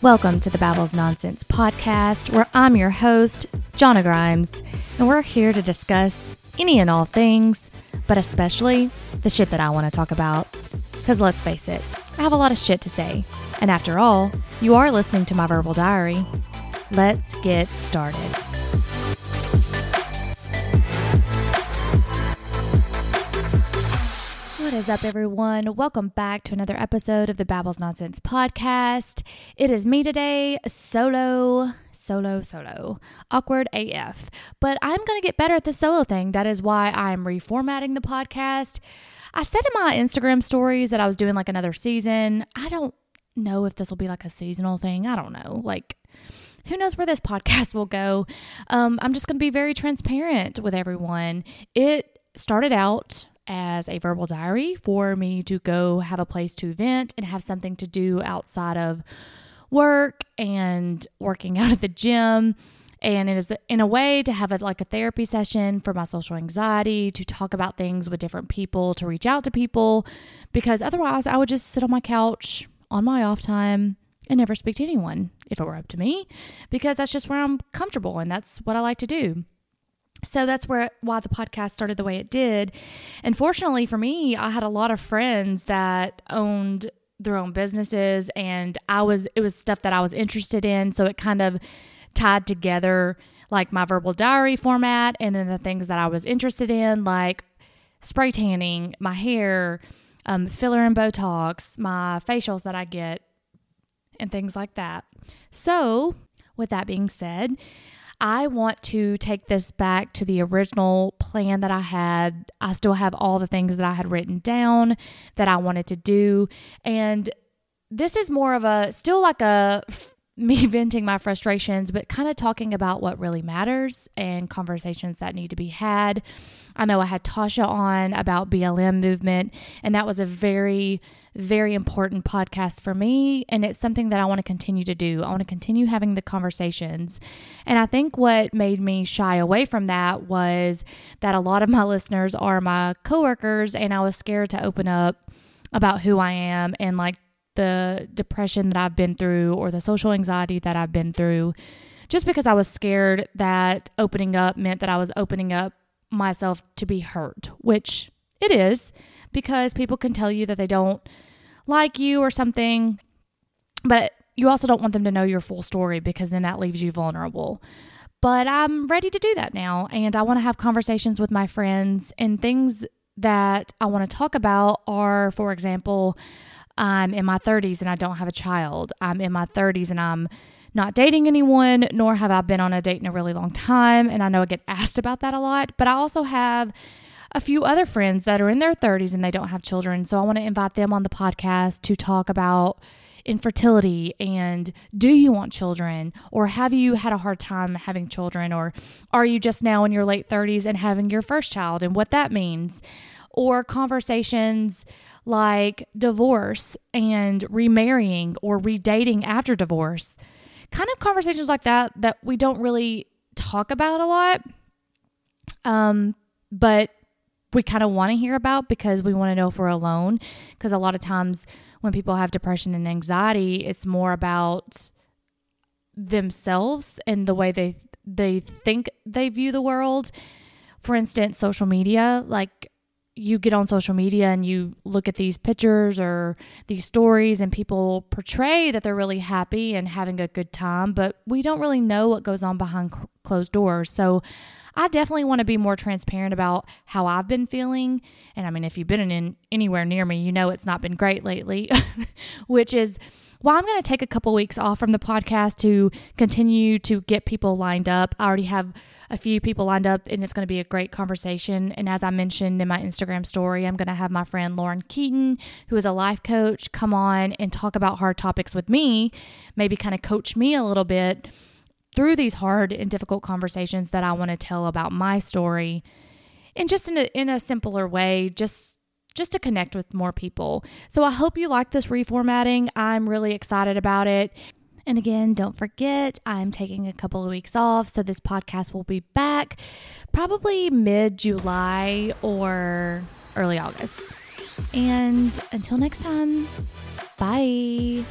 Welcome to the Babbles Nonsense podcast, where I'm your host, Jonna Grimes, and we're here to discuss any and all things, but especially the shit that I want to talk about. Because let's face it, I have a lot of shit to say. And after all, you are listening to my verbal diary. Let's get started. Is up, everyone? Welcome back to another episode of the Babbles Nonsense podcast. It is me today, solo, solo, solo, awkward AF. But I'm going to get better at the solo thing. That is why I'm reformatting the podcast. I said in my Instagram stories that I was doing like another season. I don't know if this will be like a seasonal thing. I don't know. Like, who knows where this podcast will go? Um, I'm just going to be very transparent with everyone. It started out as a verbal diary for me to go have a place to vent and have something to do outside of work and working out at the gym. And it is in a way to have a, like a therapy session for my social anxiety to talk about things with different people to reach out to people because otherwise i would just sit on my couch on my off time and never speak to anyone if it were up to me because that's just where i'm comfortable and that's what i like to do so that's where why the podcast started the way it did. And fortunately for me, I had a lot of friends that owned their own businesses and I was it was stuff that I was interested in, so it kind of tied together like my verbal diary format and then the things that I was interested in like spray tanning, my hair, um, filler and Botox, my facials that I get, and things like that. So, with that being said, I want to take this back to the original plan that I had. I still have all the things that I had written down that I wanted to do. And this is more of a still like a me venting my frustrations, but kind of talking about what really matters and conversations that need to be had. I know I had Tasha on about BLM movement, and that was a very, very important podcast for me. And it's something that I want to continue to do. I want to continue having the conversations. And I think what made me shy away from that was that a lot of my listeners are my coworkers, and I was scared to open up about who I am and like the depression that I've been through or the social anxiety that I've been through just because I was scared that opening up meant that I was opening up myself to be hurt, which it is because people can tell you that they don't like you or something, but you also don't want them to know your full story because then that leaves you vulnerable. But I'm ready to do that now, and I want to have conversations with my friends and things that I want to talk about are, for example, I'm in my 30s and I don't have a child. I'm in my 30s and I'm not dating anyone, nor have I been on a date in a really long time. And I know I get asked about that a lot, but I also have a few other friends that are in their 30s and they don't have children. So I want to invite them on the podcast to talk about infertility and do you want children or have you had a hard time having children or are you just now in your late 30s and having your first child and what that means or conversations like divorce and remarrying or redating after divorce. Kind of conversations like that that we don't really talk about a lot. Um, but we kind of want to hear about because we want to know if we're alone. Because a lot of times when people have depression and anxiety, it's more about themselves and the way they they think they view the world. For instance, social media, like you get on social media and you look at these pictures or these stories and people portray that they're really happy and having a good time, but we don't really know what goes on behind closed doors. So I definitely want to be more transparent about how I've been feeling. And I mean, if you've been in anywhere near me, you know it's not been great lately, which is well, I'm going to take a couple weeks off from the podcast to continue to get people lined up. I already have a few people lined up, and it's going to be a great conversation. And as I mentioned in my Instagram story, I'm going to have my friend Lauren Keaton, who is a life coach, come on and talk about hard topics with me, maybe kind of coach me a little bit through these hard and difficult conversations that I want to tell about my story. And just in a, in a simpler way, just just to connect with more people. So I hope you like this reformatting. I'm really excited about it. And again, don't forget, I'm taking a couple of weeks off, so this podcast will be back probably mid July or early August. And until next time, bye.